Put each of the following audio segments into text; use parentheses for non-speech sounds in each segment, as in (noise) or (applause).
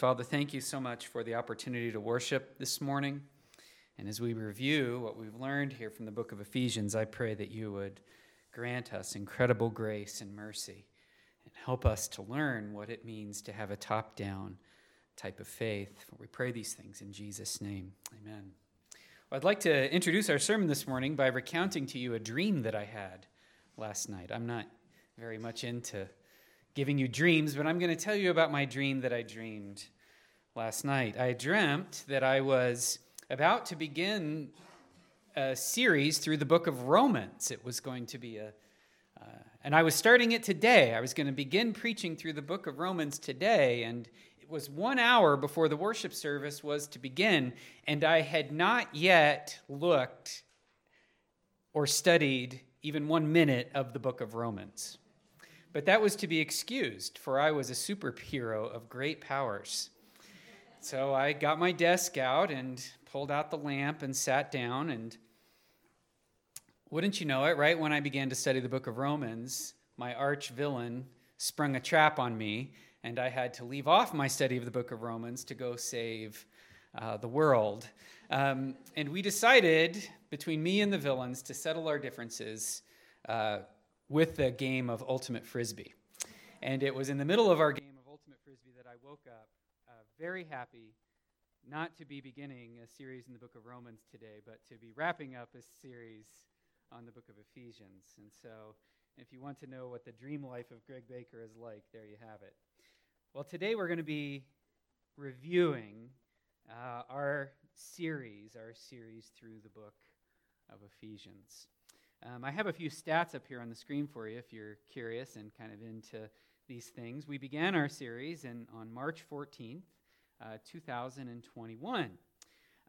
Father, thank you so much for the opportunity to worship this morning. And as we review what we've learned here from the book of Ephesians, I pray that you would grant us incredible grace and mercy and help us to learn what it means to have a top down type of faith. We pray these things in Jesus' name. Amen. Well, I'd like to introduce our sermon this morning by recounting to you a dream that I had last night. I'm not very much into giving you dreams, but I'm going to tell you about my dream that I dreamed last night. I dreamt that I was about to begin a series through the book of Romans. It was going to be a, uh, and I was starting it today. I was going to begin preaching through the book of Romans today, and it was one hour before the worship service was to begin, and I had not yet looked or studied even one minute of the book of Romans. But that was to be excused, for I was a superhero of great powers. So I got my desk out and pulled out the lamp and sat down. And wouldn't you know it, right when I began to study the book of Romans, my arch villain sprung a trap on me, and I had to leave off my study of the book of Romans to go save uh, the world. Um, and we decided, between me and the villains, to settle our differences. Uh, with the game of Ultimate Frisbee. And it was in the middle of our game of Ultimate Frisbee that I woke up uh, very happy not to be beginning a series in the book of Romans today, but to be wrapping up a series on the book of Ephesians. And so, if you want to know what the dream life of Greg Baker is like, there you have it. Well, today we're going to be reviewing uh, our series, our series through the book of Ephesians. Um, I have a few stats up here on the screen for you if you're curious and kind of into these things. We began our series in, on March 14th, uh, 2021.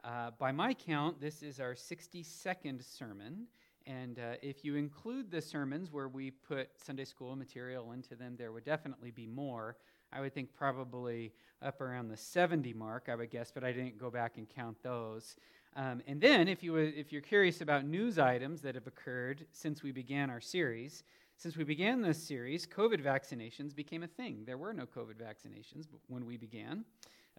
Uh, by my count, this is our 62nd sermon. And uh, if you include the sermons where we put Sunday school material into them, there would definitely be more. I would think probably up around the 70 mark, I would guess, but I didn't go back and count those. Um, and then, if, you, if you're curious about news items that have occurred since we began our series, since we began this series, COVID vaccinations became a thing. There were no COVID vaccinations when we began,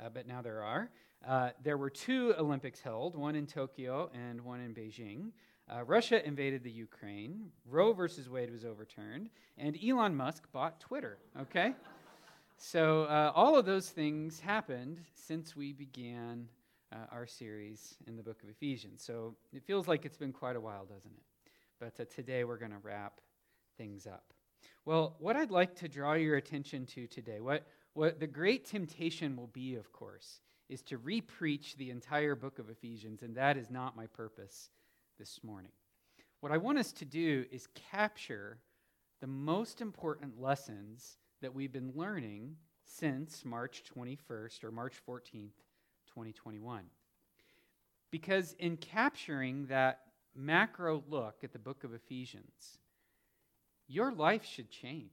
uh, but now there are. Uh, there were two Olympics held, one in Tokyo and one in Beijing. Uh, Russia invaded the Ukraine. Roe versus Wade was overturned, and Elon Musk bought Twitter. Okay, so uh, all of those things happened since we began uh, our series in the book of Ephesians. So it feels like it's been quite a while, doesn't it? But uh, today we're going to wrap things up. Well, what I'd like to draw your attention to today, what, what the great temptation will be, of course, is to repreach the entire book of Ephesians, and that is not my purpose this morning. What I want us to do is capture the most important lessons that we've been learning since March 21st or March 14th, 2021. Because in capturing that macro look at the book of Ephesians, your life should change.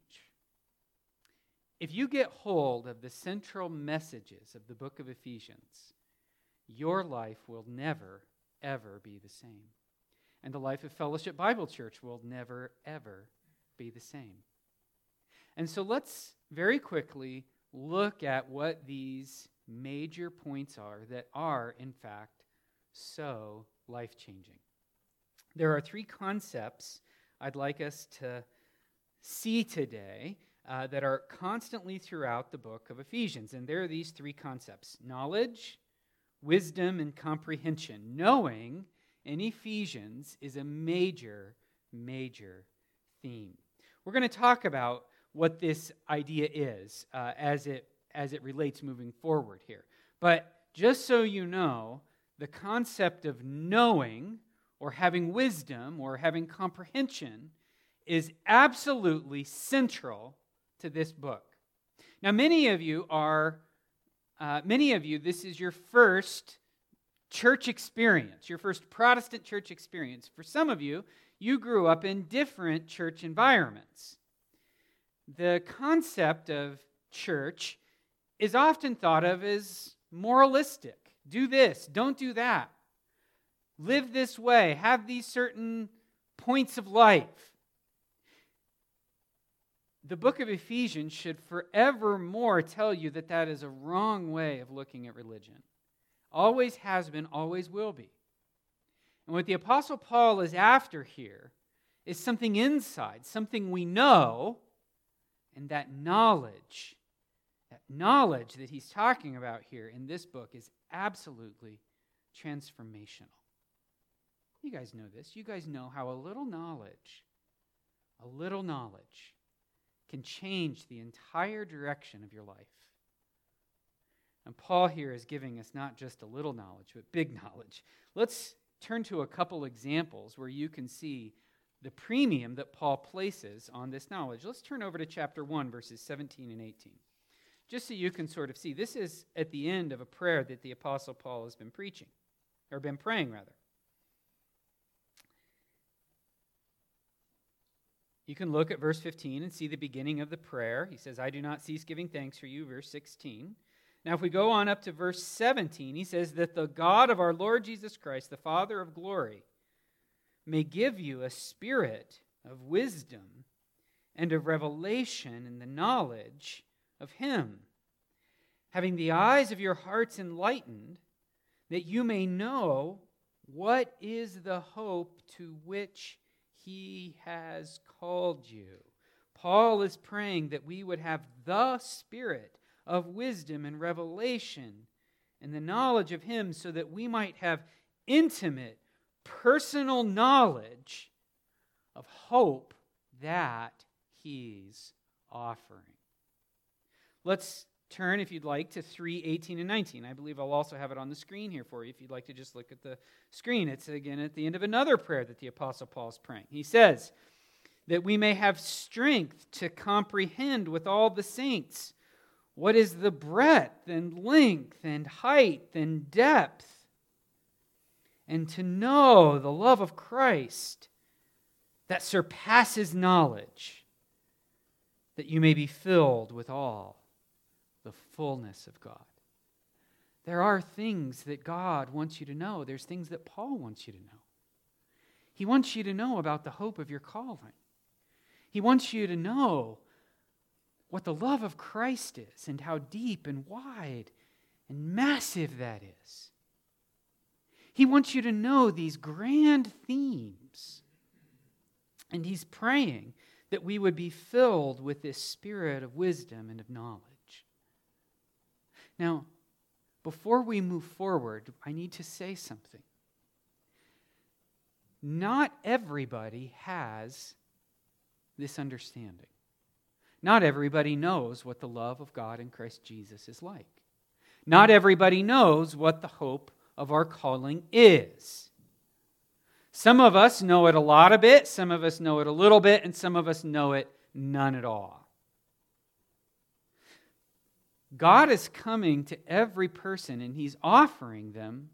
If you get hold of the central messages of the book of Ephesians, your life will never, ever be the same. And the life of Fellowship Bible Church will never, ever be the same. And so let's very quickly look at what these major points are that are, in fact, so life changing. There are three concepts I'd like us to see today uh, that are constantly throughout the book of Ephesians. And there are these three concepts knowledge, wisdom, and comprehension. Knowing in Ephesians is a major, major theme. We're going to talk about what this idea is uh, as it as it relates moving forward here. But just so you know, the concept of knowing or having wisdom or having comprehension is absolutely central to this book. Now, many of you are, uh, many of you, this is your first church experience, your first Protestant church experience. For some of you, you grew up in different church environments. The concept of church is often thought of as moralistic. Do this, don't do that. Live this way, have these certain points of life. the book of Ephesians should forevermore tell you that that is a wrong way of looking at religion. Always has been, always will be. And what the Apostle Paul is after here is something inside, something we know, and that knowledge, knowledge that he's talking about here in this book is absolutely transformational. You guys know this. You guys know how a little knowledge, a little knowledge, can change the entire direction of your life. And Paul here is giving us not just a little knowledge, but big (laughs) knowledge. Let's turn to a couple examples where you can see the premium that Paul places on this knowledge. Let's turn over to chapter 1, verses 17 and 18. Just so you can sort of see, this is at the end of a prayer that the Apostle Paul has been preaching, or been praying, rather. You can look at verse 15 and see the beginning of the prayer. He says, I do not cease giving thanks for you, verse 16. Now, if we go on up to verse 17, he says that the God of our Lord Jesus Christ, the Father of glory, may give you a spirit of wisdom and of revelation in the knowledge of Him, having the eyes of your hearts enlightened, that you may know what is the hope to which He has called you. Paul is praying that we would have the Spirit of wisdom and revelation and the knowledge of Him so that we might have intimate, personal knowledge of hope that He's offering. Let's turn, if you'd like, to 3 18 and 19. I believe I'll also have it on the screen here for you if you'd like to just look at the screen. It's again at the end of another prayer that the Apostle Paul is praying. He says, That we may have strength to comprehend with all the saints what is the breadth and length and height and depth? And to know the love of Christ that surpasses knowledge, that you may be filled with all the fullness of God. There are things that God wants you to know. There's things that Paul wants you to know. He wants you to know about the hope of your calling. He wants you to know what the love of Christ is and how deep and wide and massive that is. He wants you to know these grand themes. And he's praying that we would be filled with this spirit of wisdom and of knowledge. Now, before we move forward, I need to say something. Not everybody has this understanding. Not everybody knows what the love of God in Christ Jesus is like. Not everybody knows what the hope of our calling is. Some of us know it a lot a bit, some of us know it a little bit, and some of us know it none at all. God is coming to every person and He's offering them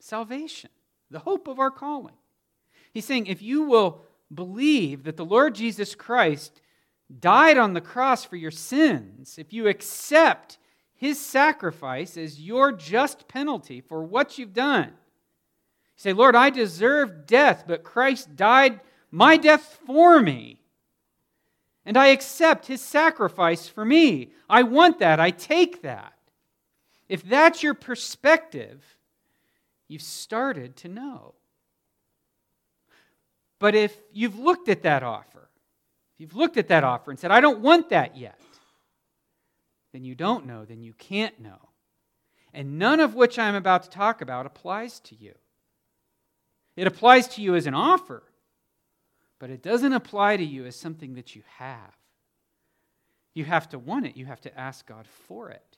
salvation, the hope of our calling. He's saying, if you will believe that the Lord Jesus Christ died on the cross for your sins, if you accept his sacrifice as your just penalty for what you've done, you say, Lord, I deserve death, but Christ died my death for me. And I accept his sacrifice for me. I want that. I take that. If that's your perspective, you've started to know. But if you've looked at that offer, if you've looked at that offer and said, I don't want that yet, then you don't know, then you can't know. And none of which I'm about to talk about applies to you. It applies to you as an offer, but it doesn't apply to you as something that you have. You have to want it, you have to ask God for it.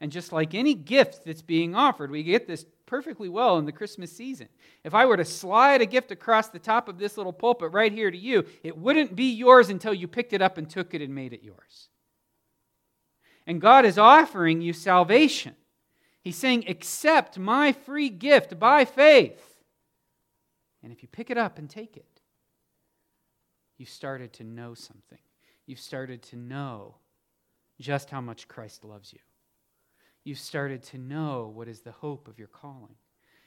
And just like any gift that's being offered, we get this perfectly well in the Christmas season. If I were to slide a gift across the top of this little pulpit right here to you, it wouldn't be yours until you picked it up and took it and made it yours. And God is offering you salvation. He's saying, Accept my free gift by faith. And if you pick it up and take it, you've started to know something. You've started to know just how much Christ loves you. You've started to know what is the hope of your calling.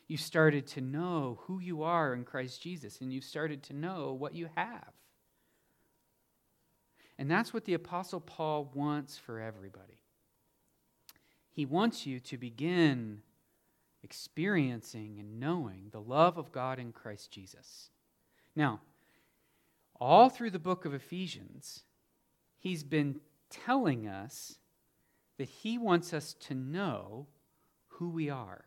You've started to know who you are in Christ Jesus, and you've started to know what you have. And that's what the Apostle Paul wants for everybody. He wants you to begin experiencing and knowing the love of God in Christ Jesus. Now, all through the book of Ephesians, he's been telling us that he wants us to know who we are.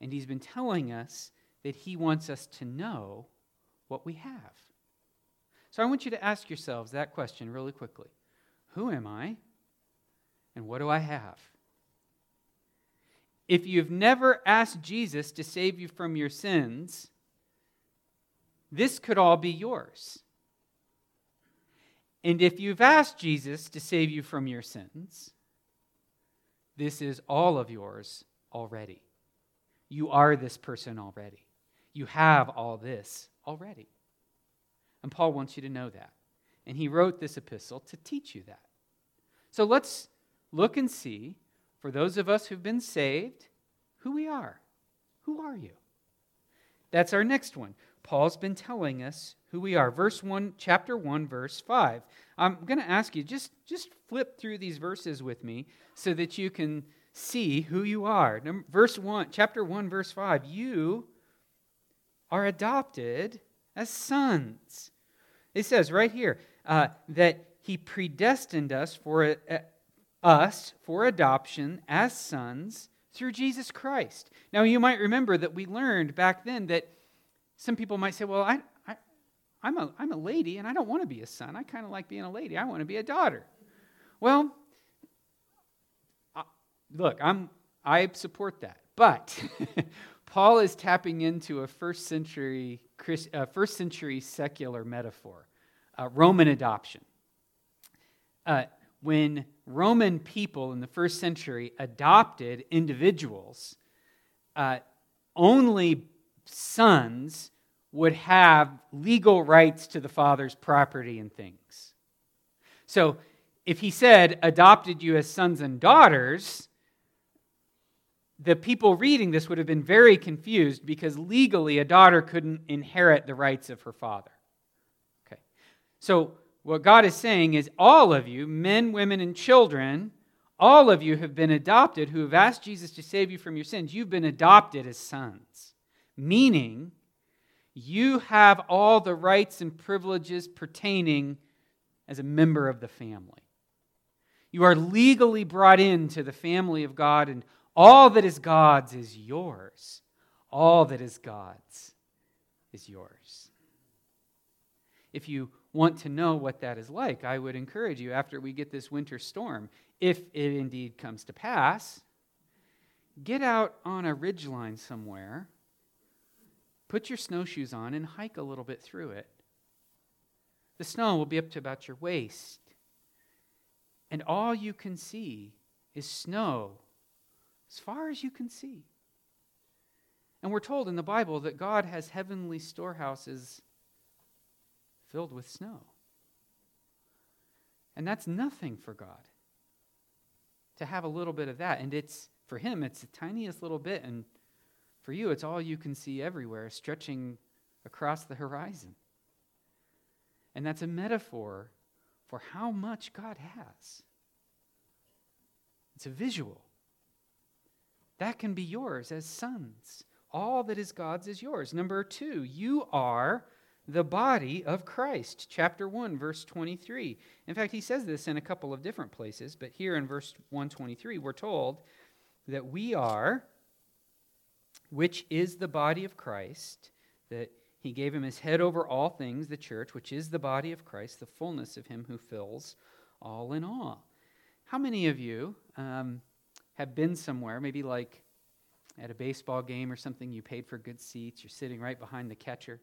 And he's been telling us that he wants us to know what we have. So I want you to ask yourselves that question really quickly Who am I? And what do I have? If you've never asked Jesus to save you from your sins, this could all be yours. And if you've asked Jesus to save you from your sins, this is all of yours already. You are this person already. You have all this already. And Paul wants you to know that. And he wrote this epistle to teach you that. So let's look and see, for those of us who've been saved, who we are. Who are you? That's our next one. Paul's been telling us who we are. Verse 1, chapter 1, verse 5. I'm going to ask you just just flip through these verses with me so that you can see who you are. Verse 1, chapter 1, verse 5. You are adopted as sons. It says right here uh, that he predestined us for uh, us for adoption as sons through Jesus Christ. Now you might remember that we learned back then that some people might say, "Well, I, I I'm a I'm a lady and I don't want to be a son. I kind of like being a lady. I want to be a daughter." Well, uh, look, I'm I support that, but (laughs) Paul is tapping into a first century, uh, first century secular metaphor, uh, Roman adoption. Uh, when Roman people in the first century adopted individuals, uh, only sons would have legal rights to the father's property and things. So if he said, adopted you as sons and daughters, the people reading this would have been very confused because legally a daughter couldn't inherit the rights of her father. Okay. So what God is saying is all of you, men, women, and children, all of you have been adopted who have asked Jesus to save you from your sins. You've been adopted as sons, meaning you have all the rights and privileges pertaining as a member of the family. You are legally brought into the family of God and all that is God's is yours. All that is God's is yours. If you want to know what that is like, I would encourage you after we get this winter storm, if it indeed comes to pass, get out on a ridge line somewhere, put your snowshoes on, and hike a little bit through it. The snow will be up to about your waist, and all you can see is snow as far as you can see. And we're told in the Bible that God has heavenly storehouses filled with snow. And that's nothing for God to have a little bit of that. And it's, for Him, it's the tiniest little bit. And for you, it's all you can see everywhere, stretching across the horizon. And that's a metaphor for how much God has. It's a visual. That can be yours as sons. All that is God's is yours. Number two, you are the body of Christ. Chapter 1, verse 23. In fact, he says this in a couple of different places, but here in verse 123, we're told that we are, which is the body of Christ, that he gave him his head over all things, the church, which is the body of Christ, the fullness of him who fills all in all. How many of you um, have been somewhere, maybe like at a baseball game or something, you paid for good seats, you're sitting right behind the catcher.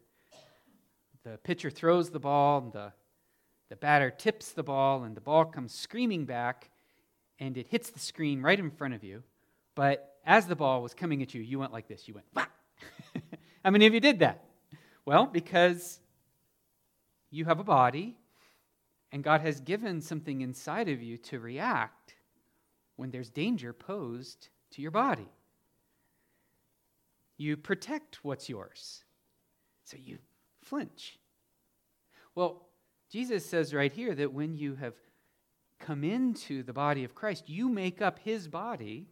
The pitcher throws the ball, and the, the batter tips the ball, and the ball comes screaming back, and it hits the screen right in front of you. But as the ball was coming at you, you went like this. You went, Wah! (laughs) How many of you did that? Well, because you have a body, and God has given something inside of you to react when there's danger posed to your body. You protect what's yours, so you flinch. Well, Jesus says right here that when you have come into the body of Christ, you make up his body,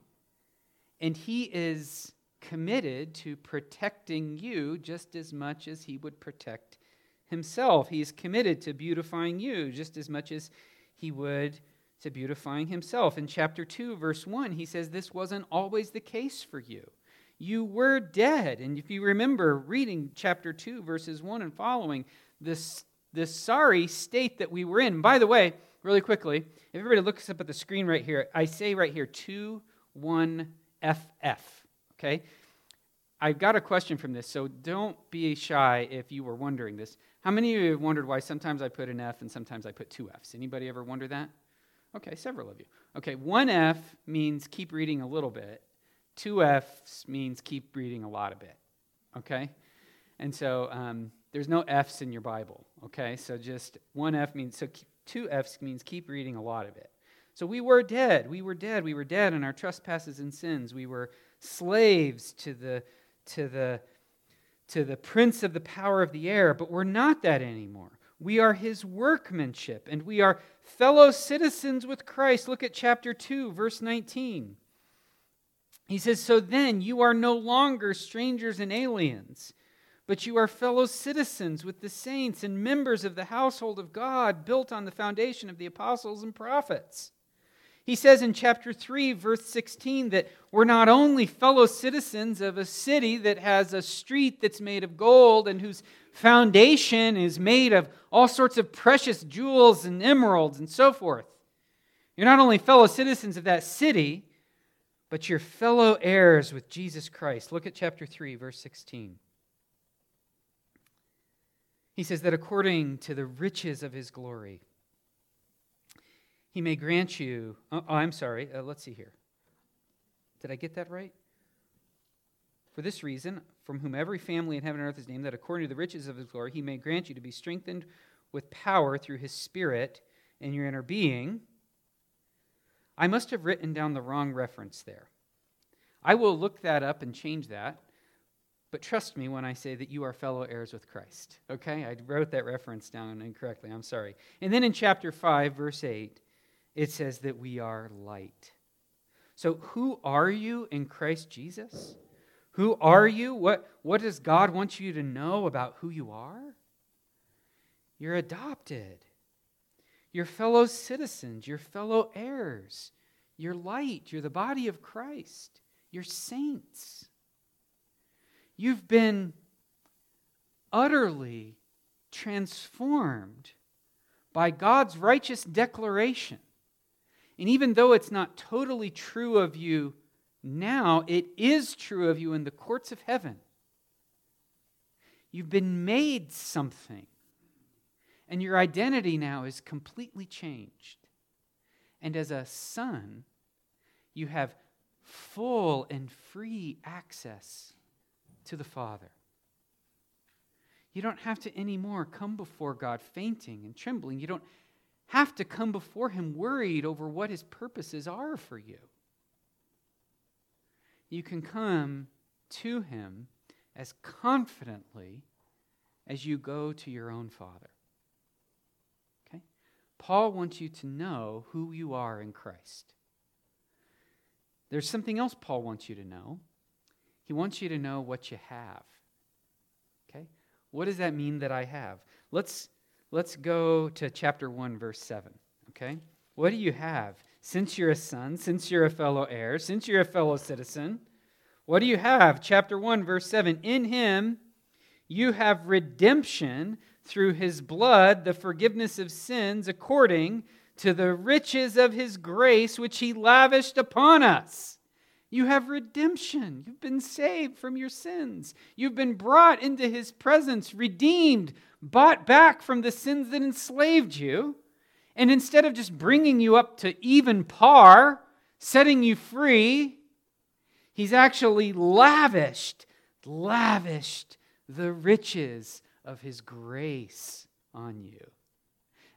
and he is committed to protecting you just as much as he would protect himself. He is committed to beautifying you just as much as he would to beautifying himself. In chapter 2, verse 1, he says, This wasn't always the case for you. You were dead. And if you remember reading chapter 2, verses 1 and following, this, this sorry state that we were in. By the way, really quickly, if everybody looks up at the screen right here, I say right here 2 1 FF. Okay? I've got a question from this, so don't be shy if you were wondering this. How many of you have wondered why sometimes I put an F and sometimes I put two Fs? Anybody ever wonder that? Okay, several of you. Okay, one F means keep reading a little bit. Two Fs means keep reading a lot of bit. Okay? And so um, there's no Fs in your Bible. Okay? So just one F means, so two Fs means keep reading a lot of it. So we were dead. We were dead. We were dead in our trespasses and sins. We were slaves to the, to the, to the prince of the power of the air, but we're not that anymore. We are his workmanship, and we are fellow citizens with Christ. Look at chapter 2, verse 19. He says, So then you are no longer strangers and aliens, but you are fellow citizens with the saints and members of the household of God, built on the foundation of the apostles and prophets. He says in chapter 3, verse 16, that we're not only fellow citizens of a city that has a street that's made of gold and whose foundation is made of all sorts of precious jewels and emeralds and so forth. You're not only fellow citizens of that city, but you're fellow heirs with Jesus Christ. Look at chapter 3, verse 16. He says that according to the riches of his glory, he may grant you. Oh, oh I'm sorry. Uh, let's see here. Did I get that right? For this reason, from whom every family in heaven and earth is named, that according to the riches of his glory, he may grant you to be strengthened with power through his Spirit in your inner being. I must have written down the wrong reference there. I will look that up and change that. But trust me when I say that you are fellow heirs with Christ. Okay? I wrote that reference down incorrectly. I'm sorry. And then in chapter 5, verse 8, it says that we are light. So, who are you in Christ Jesus? Who are you? What, what does God want you to know about who you are? You're adopted. You're fellow citizens. You're fellow heirs. You're light. You're the body of Christ. You're saints. You've been utterly transformed by God's righteous declaration and even though it's not totally true of you now, it is true of you in the courts of heaven. You've been made something, and your identity now is completely changed. And as a son, you have full and free access to the Father. You don't have to anymore come before God fainting and trembling. You don't have to come before Him worried over what His purposes are for you. You can come to Him as confidently as you go to your own Father. Okay? Paul wants you to know who you are in Christ. There's something else Paul wants you to know. He wants you to know what you have. Okay? What does that mean that I have? Let's Let's go to chapter 1, verse 7. Okay? What do you have? Since you're a son, since you're a fellow heir, since you're a fellow citizen, what do you have? Chapter 1, verse 7. In him you have redemption through his blood, the forgiveness of sins, according to the riches of his grace, which he lavished upon us. You have redemption. You've been saved from your sins. You've been brought into his presence, redeemed bought back from the sins that enslaved you. And instead of just bringing you up to even par, setting you free, he's actually lavished, lavished the riches of his grace on you.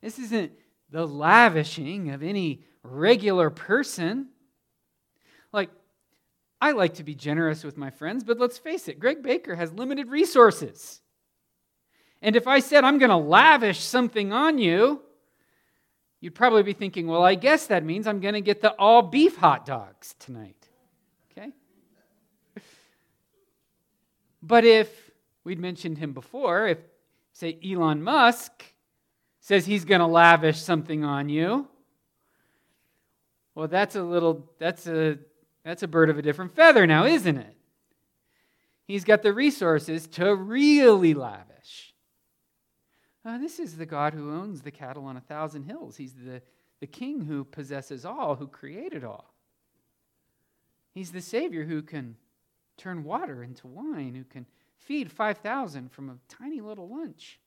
This isn't the lavishing of any regular person. Like, I like to be generous with my friends, but let's face it, Greg Baker has limited resources. And if I said, I'm going to lavish something on you, you'd probably be thinking, well, I guess that means I'm going to get the all beef hot dogs tonight. Okay? (laughs) But if we'd mentioned him before, if, say, Elon Musk says he's going to lavish something on you, well, that's a little, that's a, that's a bird of a different feather now, isn't it? He's got the resources to really lavish. Uh, this is the God who owns the cattle on a thousand hills. He's the, the king who possesses all, who created all. He's the Savior who can turn water into wine, who can feed 5,000 from a tiny little lunch.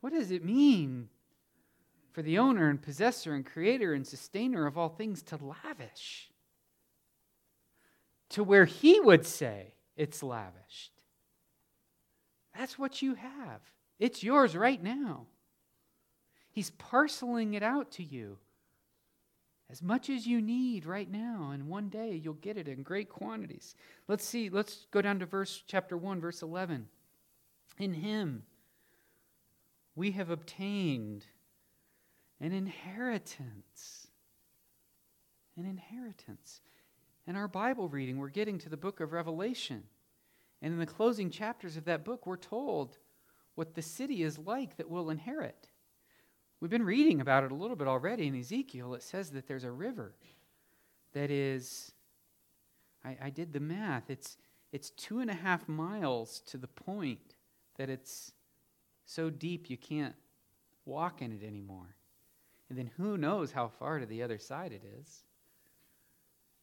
What does it mean for the owner and possessor and creator and sustainer of all things to lavish? To where he would say it's lavished. That's what you have. It's yours right now. He's parceling it out to you as much as you need right now and one day you'll get it in great quantities let's see let's go down to verse chapter 1 verse 11 in him we have obtained an inheritance. An inheritance. In our bible reading we're getting to the book of revelation. And in the closing chapters of that book we're told what the city is like that we'll inherit. We've been reading about it a little bit already in Ezekiel. It says that there's a river that is, I, I did the math, it's, it's two and a half miles to the point that it's so deep you can't walk in it anymore. And then who knows how far to the other side it is.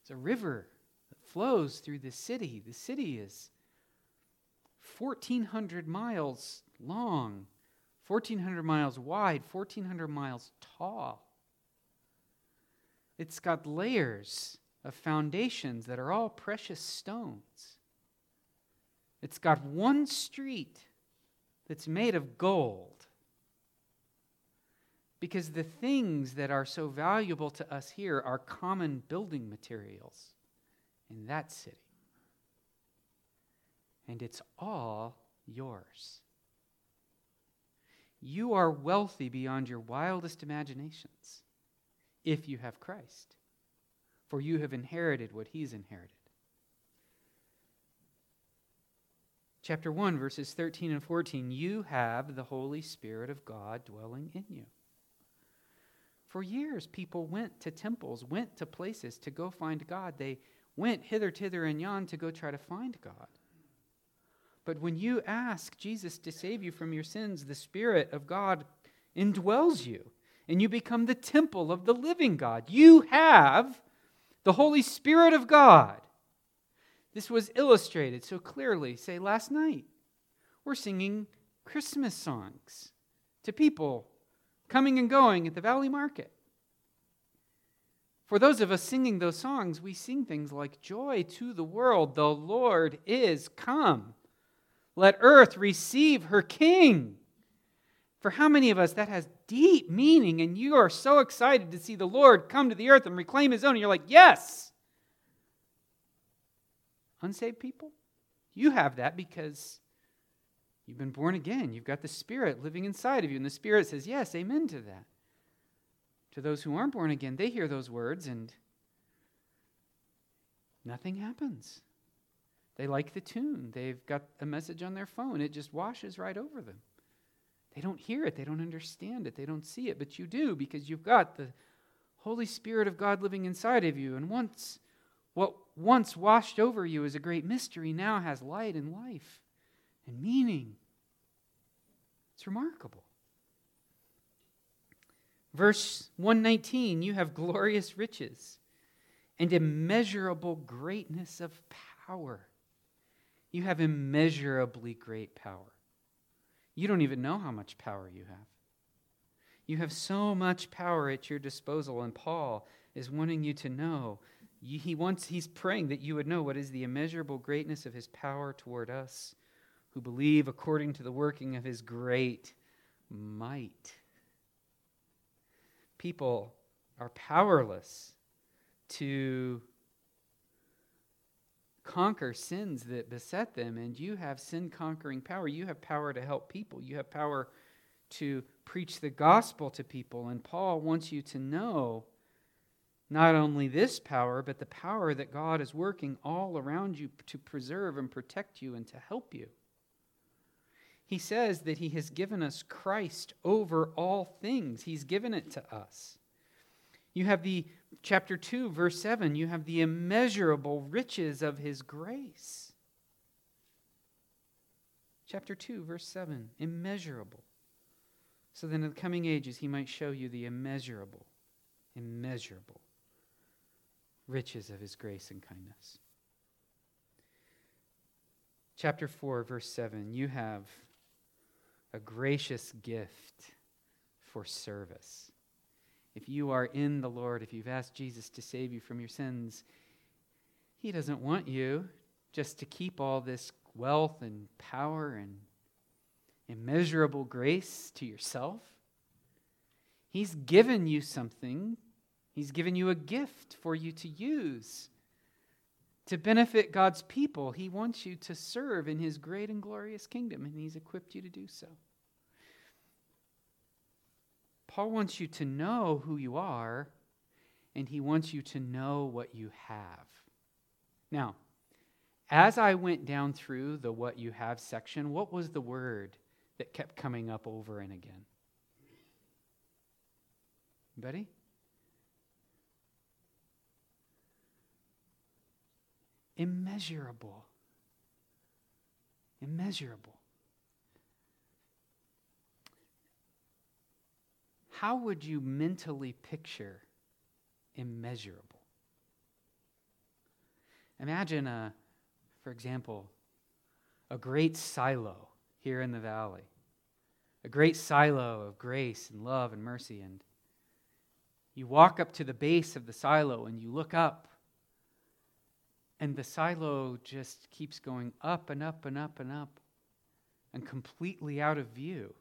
It's a river that flows through the city. The city is 1,400 miles long 1,400 miles wide, 1,400 miles tall. It's got layers of foundations that are all precious stones. It's got one street that's made of gold. Because the things that are so valuable to us here are common building materials in that city. And it's all yours. You are wealthy beyond your wildest imaginations if you have Christ, for you have inherited what he's inherited. Chapter 1, verses 13 and 14 You have the Holy Spirit of God dwelling in you. For years, people went to temples, went to places to go find God. They went hither, thither, and yon to go try to find God. But when you ask Jesus to save you from your sins, the Spirit of God indwells you, and you become the temple of the living God. You have the Holy Spirit of God. This was illustrated so clearly, say, last night. We're singing Christmas songs to people coming and going at the Valley Market. For those of us singing those songs, we sing things like, Joy to the world, the Lord is come. Let earth receive her king. For how many of us that has deep meaning, and you are so excited to see the Lord come to the earth and reclaim his own, and you're like, yes. Unsaved people, you have that because you've been born again. You've got the Spirit living inside of you, and the Spirit says, yes, amen to that. To those who aren't born again, they hear those words and nothing happens. They like the tune. They've got a message on their phone. It just washes right over them. They don't hear it. They don't understand it. They don't see it. But you do because you've got the Holy Spirit of God living inside of you. And once what once washed over you as a great mystery now has light and life and meaning. It's remarkable. Verse 119 You have glorious riches and immeasurable greatness of power. You have immeasurably great power. You don't even know how much power you have. You have so much power at your disposal, and Paul is wanting you to know. He wants, he's praying that you would know what is the immeasurable greatness of his power toward us who believe according to the working of his great might. People are powerless to conquer sins that beset them, and you have sin conquering power. You have power to help people, you have power to preach the gospel to people. And Paul wants you to know not only this power, but the power that God is working all around you to preserve and protect you and to help you. He says that He has given us Christ over all things, He's given it to us. You have the chapter 2, verse 7, you have the immeasurable riches of His grace. Chapter 2, verse 7, immeasurable. So that in the coming ages, He might show you the immeasurable, immeasurable riches of his grace and kindness. Chapter 4, verse 7 you have a gracious gift for service. If you are in the Lord, if you've asked Jesus to save you from your sins, he doesn't want you just to keep all this wealth and power and immeasurable grace to yourself. He's given you something He's given you a gift for you to use to benefit God's people. He wants you to serve in His great and glorious kingdom, and He's equipped you to do so. Paul wants you to know who you are, and he wants you to know what you have. Now, as I went down through the what you have section, what was the word that kept coming up over and again? Anybody? immeasurable. Immeasurable. How would you mentally picture immeasurable? Imagine, a, for example, a great silo here in the valley, a great silo of grace and love and mercy. And you walk up to the base of the silo and you look up and the silo just keeps going up and up and up and up and completely out of view.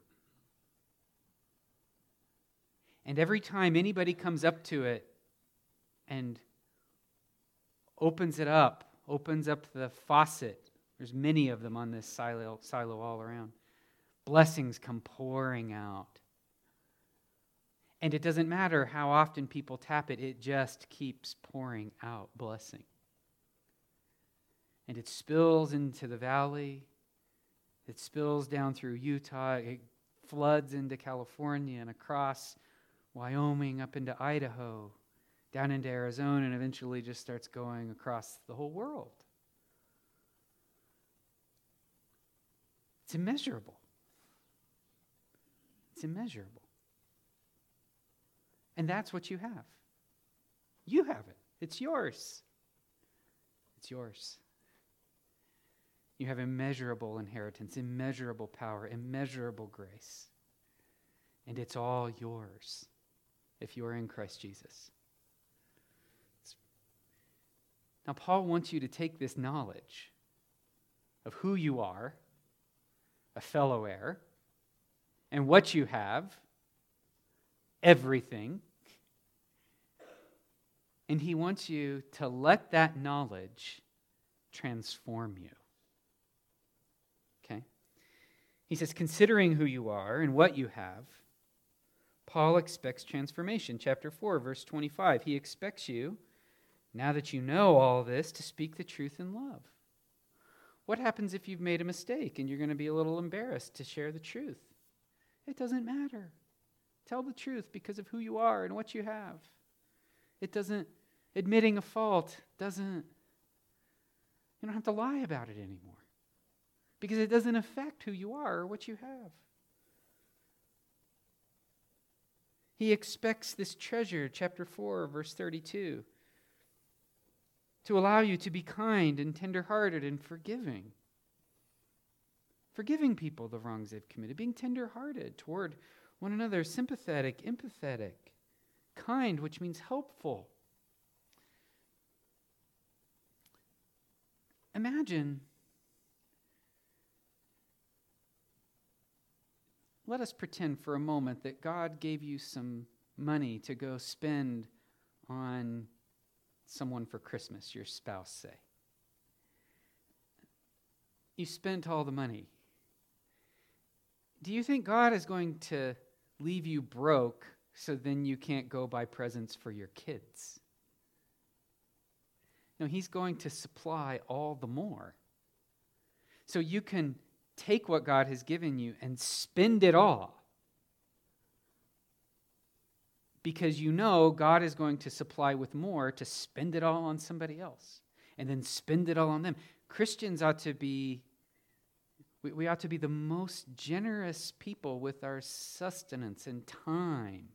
And every time anybody comes up to it and opens it up, opens up the faucet, there's many of them on this silo, silo all around, blessings come pouring out. And it doesn't matter how often people tap it, it just keeps pouring out blessing and it spills into the valley. It spills down through Utah. It floods into California and across Wyoming up into Idaho, down into Arizona, and eventually just starts going across the whole world. It's immeasurable. It's immeasurable. And that's what you have. You have it, it's yours. It's yours. You have immeasurable inheritance, immeasurable power, immeasurable grace. And it's all yours if you are in Christ Jesus. Now, Paul wants you to take this knowledge of who you are, a fellow heir, and what you have, everything, and he wants you to let that knowledge transform you. Okay? He says, considering who you are and what you have, Paul expects transformation. Chapter 4, verse 25. He expects you, now that you know all this, to speak the truth in love. What happens if you've made a mistake and you're going to be a little embarrassed to share the truth? It doesn't matter. Tell the truth because of who you are and what you have. It doesn't, admitting a fault doesn't, you don't have to lie about it anymore because it doesn't affect who you are or what you have. He expects this treasure, chapter 4, verse 32, to allow you to be kind and tenderhearted and forgiving. Forgiving people the wrongs they've committed, being tenderhearted toward one another, sympathetic, empathetic, kind, which means helpful. Imagine let us pretend for a moment that God gave you some money to go spend on someone for Christmas, your spouse, say. you spent all the money. Do you think God is going to leave you broke so then you can't go buy presents for your kids? No, He's going to supply all the more. So you can take what God has given you and spend it all. Because you know God is going to supply with more to spend it all on somebody else and then spend it all on them. Christians ought to be we, ought to be the most generous people with our sustenance and time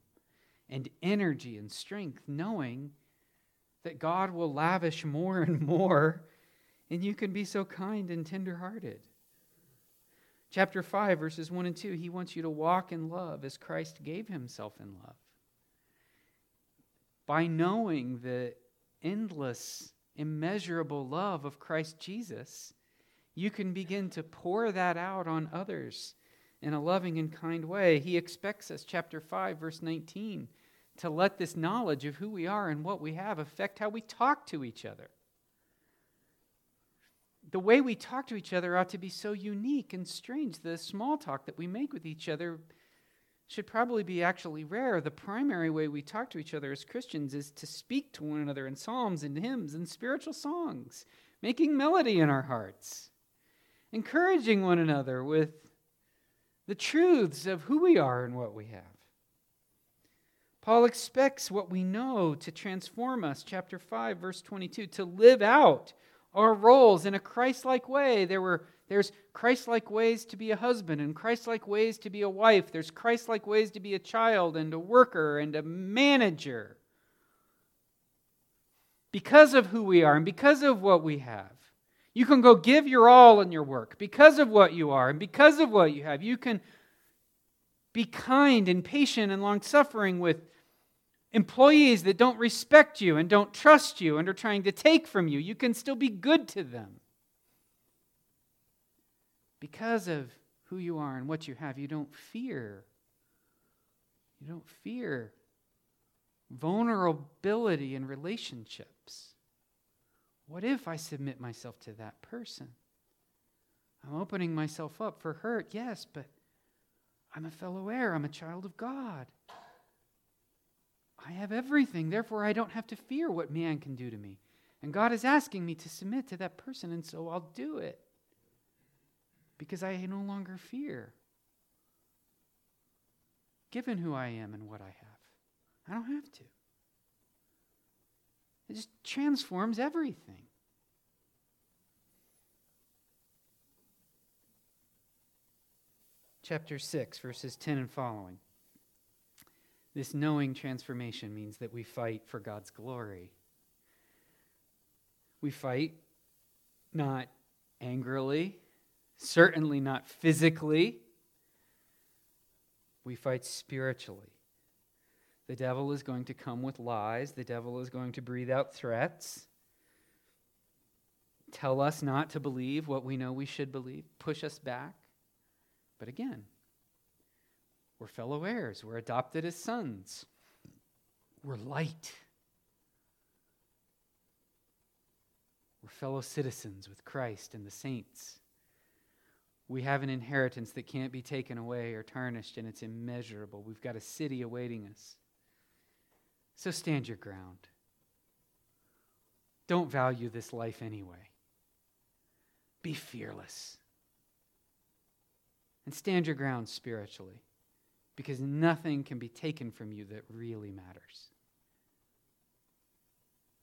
and energy and strength, knowing that God will lavish more and more, and you can be so kind and tenderhearted. Chapter 5, verses 1 and 2, he wants you to walk in love as Christ gave himself in love. By knowing the endless, immeasurable love of Christ Jesus, you can begin to pour that out on others in a loving and kind way. He expects us, chapter 5, verse 19, to let this knowledge of who we are and what we have affect how we talk to each other. The way we talk to each other ought to be so unique and strange. The small talk that we make with each other should probably be actually rare. The primary way we talk to each other as Christians is to speak to one another in psalms and hymns and spiritual songs, making melody in our hearts encouraging one another with the truths of who we are and what we have. Paul expects what we know to transform us, chapter 5, verse 22, to live out our roles in a Christ like way. There were, there's Christ like ways to be a husband, and Christ like ways to be a wife. There's Christ like ways to be a child, and a worker, and a manager. Because of who we are, and because of what we have. You can go give your all in your work because of what you are and because of what you have. You can be kind and patient and long suffering with employees that don't respect you and don't trust you and are trying to take from you. You can still be good to them. Because of who you are and what you have, you don't fear. You don't fear vulnerability in relationships. What if I submit myself to that person? I'm opening myself up for hurt, yes, but I'm a fellow heir. I'm a child of God. I have everything, therefore, I don't have to fear what man can do to me. And God is asking me to submit to that person, and so I'll do it because I no longer fear. Given who I am and what I have, I don't have to. It just transforms everything. Chapter 6, verses 10 and following. This knowing transformation means that we fight for God's glory. We fight not angrily, certainly not physically. We fight spiritually. The devil is going to come with lies. The devil is going to breathe out threats, tell us not to believe what we know we should believe, push us back. But again, we're fellow heirs, we're adopted as sons, we're light. We're fellow citizens with Christ and the saints. We have an inheritance that can't be taken away or tarnished, and it's immeasurable. We've got a city awaiting us. So stand your ground. Don't value this life anyway. Be fearless. And stand your ground spiritually because nothing can be taken from you that really matters.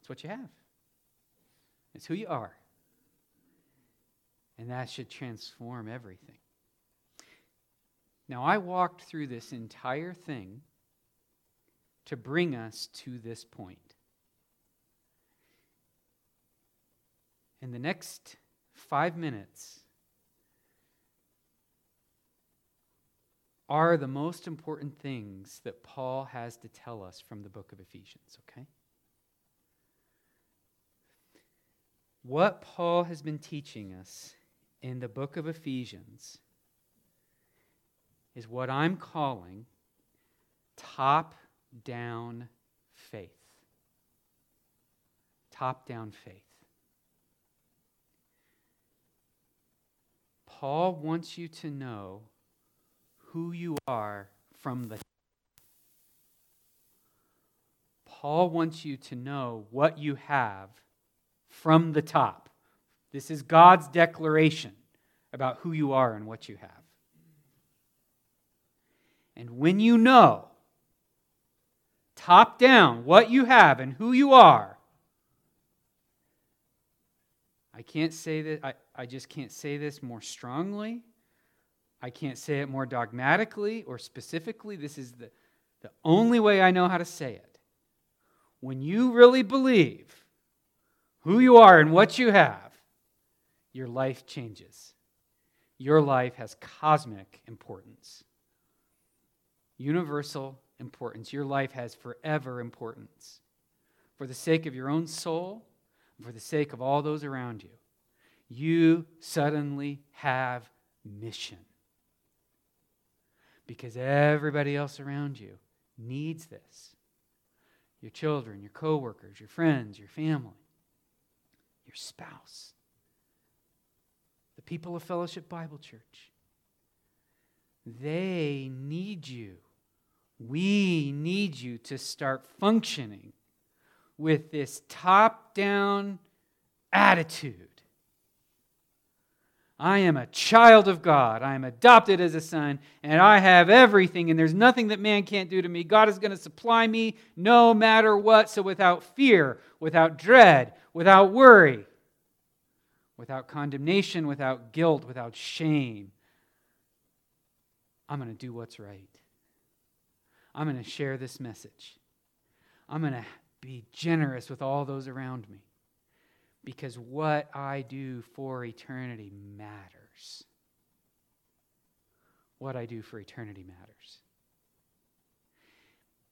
It's what you have, it's who you are. And that should transform everything. Now, I walked through this entire thing to bring us to this point. In the next five minutes are the most important things that Paul has to tell us from the book of Ephesians, okay? What Paul has been teaching us in the book of Ephesians is what I'm calling top down faith. Top down faith. Paul wants you to know who you are from the top. Paul wants you to know what you have from the top. This is God's declaration about who you are and what you have. And when you know, top down, what you have and who you are, I can't say that, I, I just can't say this more strongly. I can't say it more dogmatically or specifically. This is the, the only way I know how to say it. When you really believe who you are and what you have, your life changes. Your life has cosmic importance, universal importance. Your life has forever importance. For the sake of your own soul, for the sake of all those around you, you suddenly have mission. Because everybody else around you needs this. Your children, your coworkers, your friends, your family, your spouse, the people of Fellowship Bible Church. They need you. We need you to start functioning with this top down attitude. I am a child of God. I am adopted as a son, and I have everything, and there's nothing that man can't do to me. God is going to supply me no matter what. So, without fear, without dread, without worry, without condemnation, without guilt, without shame, I'm going to do what's right. I'm going to share this message. I'm going to be generous with all those around me because what I do for eternity matters. What I do for eternity matters.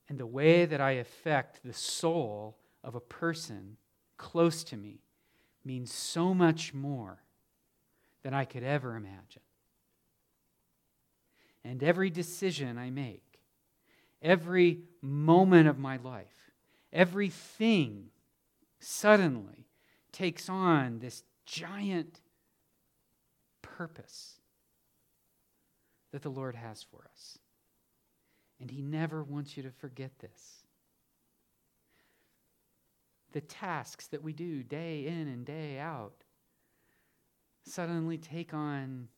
And the way that I affect the soul of a person close to me means so much more than I could ever imagine. And every decision I make, every moment of my life, everything suddenly takes on this giant purpose that the Lord has for us. And He never wants you to forget this. The tasks that we do day in and day out suddenly take on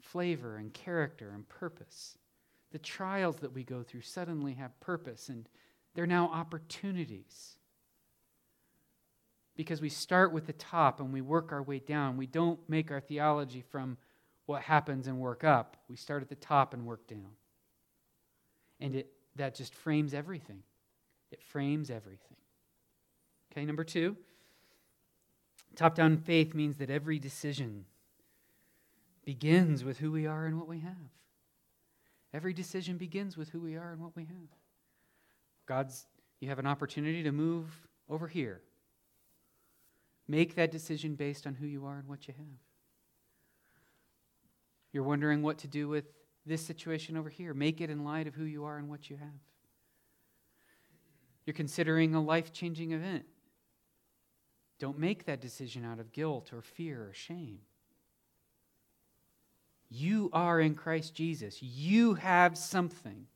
flavor and character and purpose the trials that we go through suddenly have purpose and they're now opportunities. Because we start with the top and we work our way down. We don't make our theology from what happens and work up. We start at the top and work down. And it, that just frames everything. It frames everything. Okay, number two top down faith means that every decision begins with who we are and what we have. Every decision begins with who we are and what we have. God's, you have an opportunity to move over here. Make that decision based on who you are and what you have. You're wondering what to do with this situation over here. Make it in light of who you are and what you have. You're considering a life changing event. Don't make that decision out of guilt or fear or shame. You are in Christ Jesus. You have something.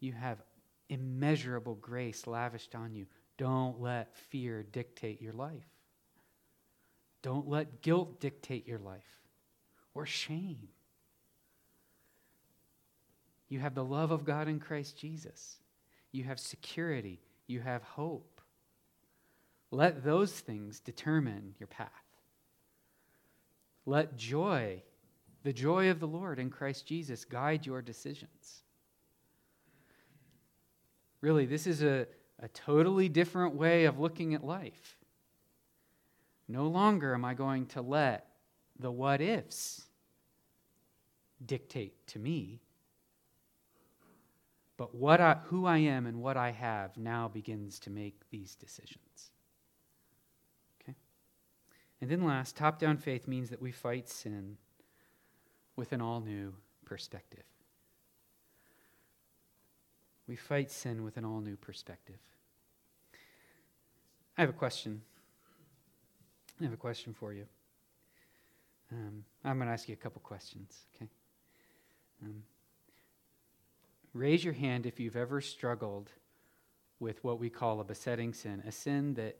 You have immeasurable grace lavished on you. Don't let fear dictate your life. Don't let guilt dictate your life or shame. You have the love of God in Christ Jesus. You have security. You have hope. Let those things determine your path. Let joy, the joy of the Lord in Christ Jesus, guide your decisions. Really, this is a, a totally different way of looking at life. No longer am I going to let the what ifs dictate to me. But what I, who I am and what I have now begins to make these decisions. Okay? And then last, top down faith means that we fight sin with an all new perspective. We fight sin with an all new perspective. I have a question. I have a question for you. Um, I'm going to ask you a couple questions, okay? Um, raise your hand if you've ever struggled with what we call a besetting sin, a sin that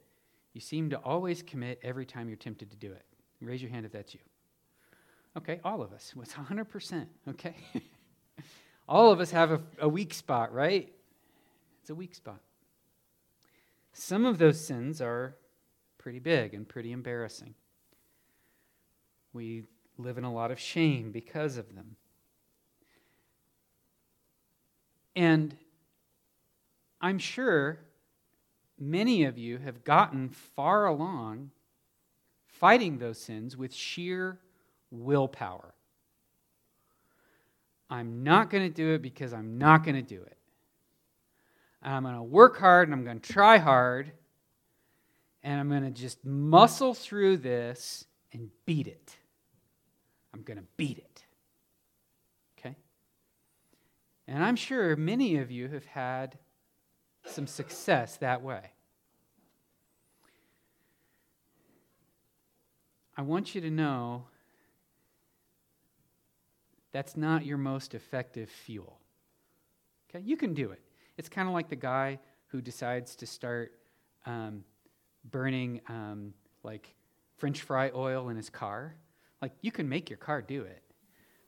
you seem to always commit every time you're tempted to do it. Raise your hand if that's you. Okay, all of us. It's 100%, okay? (laughs) all of us have a, a weak spot, right? It's a weak spot. Some of those sins are pretty big and pretty embarrassing. We live in a lot of shame because of them. And I'm sure many of you have gotten far along fighting those sins with sheer willpower. I'm not going to do it because I'm not going to do it. I'm going to work hard and I'm going to try hard and I'm going to just muscle through this and beat it. I'm going to beat it. Okay? And I'm sure many of you have had some success that way. I want you to know that's not your most effective fuel. Okay? You can do it. It's kind of like the guy who decides to start um, burning um, like French fry oil in his car. Like, you can make your car do it,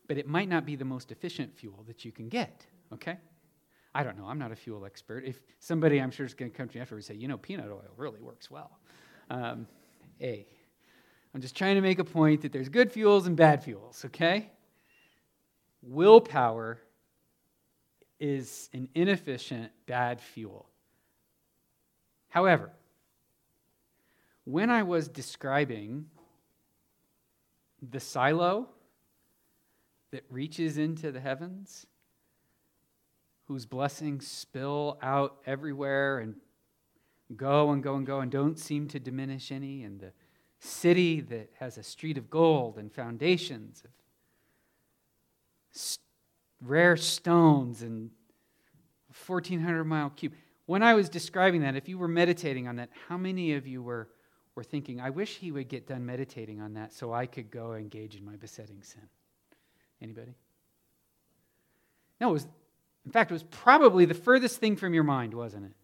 but it might not be the most efficient fuel that you can get, okay? I don't know. I'm not a fuel expert. If somebody I'm sure is going to come to me afterwards and say, you know, peanut oil really works well. Um, a. I'm just trying to make a point that there's good fuels and bad fuels, okay? Willpower is an inefficient, bad fuel. However, when I was describing the silo that reaches into the heavens, whose blessings spill out everywhere and go and go and go and don't seem to diminish any, and the city that has a street of gold and foundations of rare stones and 1400 mile cube. When I was describing that, if you were meditating on that, how many of you were were thinking, I wish he would get done meditating on that so I could go engage in my besetting sin. Anybody? No, it was, in fact, it was probably the furthest thing from your mind, wasn't it?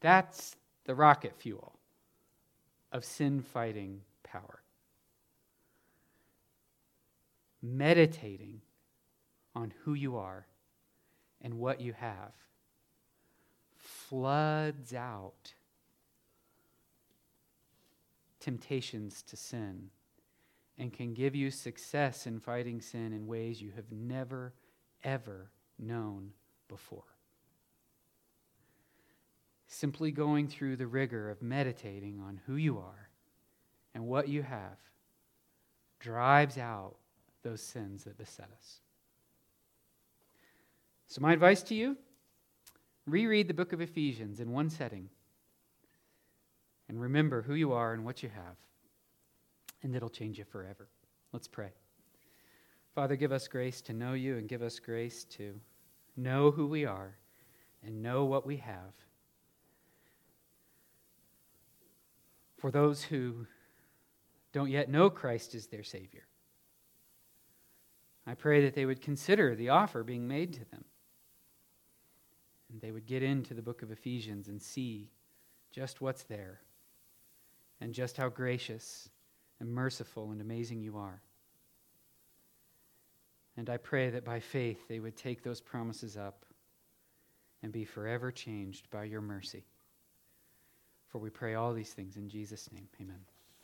That's the rocket fuel of sin fighting power. Meditating on who you are and what you have floods out temptations to sin and can give you success in fighting sin in ways you have never, ever known before. Simply going through the rigor of meditating on who you are and what you have drives out those sins that beset us. So, my advice to you Reread the book of Ephesians in one setting and remember who you are and what you have, and it'll change you forever. Let's pray. Father, give us grace to know you and give us grace to know who we are and know what we have. For those who don't yet know Christ as their Savior, I pray that they would consider the offer being made to them and they would get into the book of Ephesians and see just what's there and just how gracious and merciful and amazing you are. And I pray that by faith they would take those promises up and be forever changed by your mercy. For we pray all these things in Jesus' name. Amen.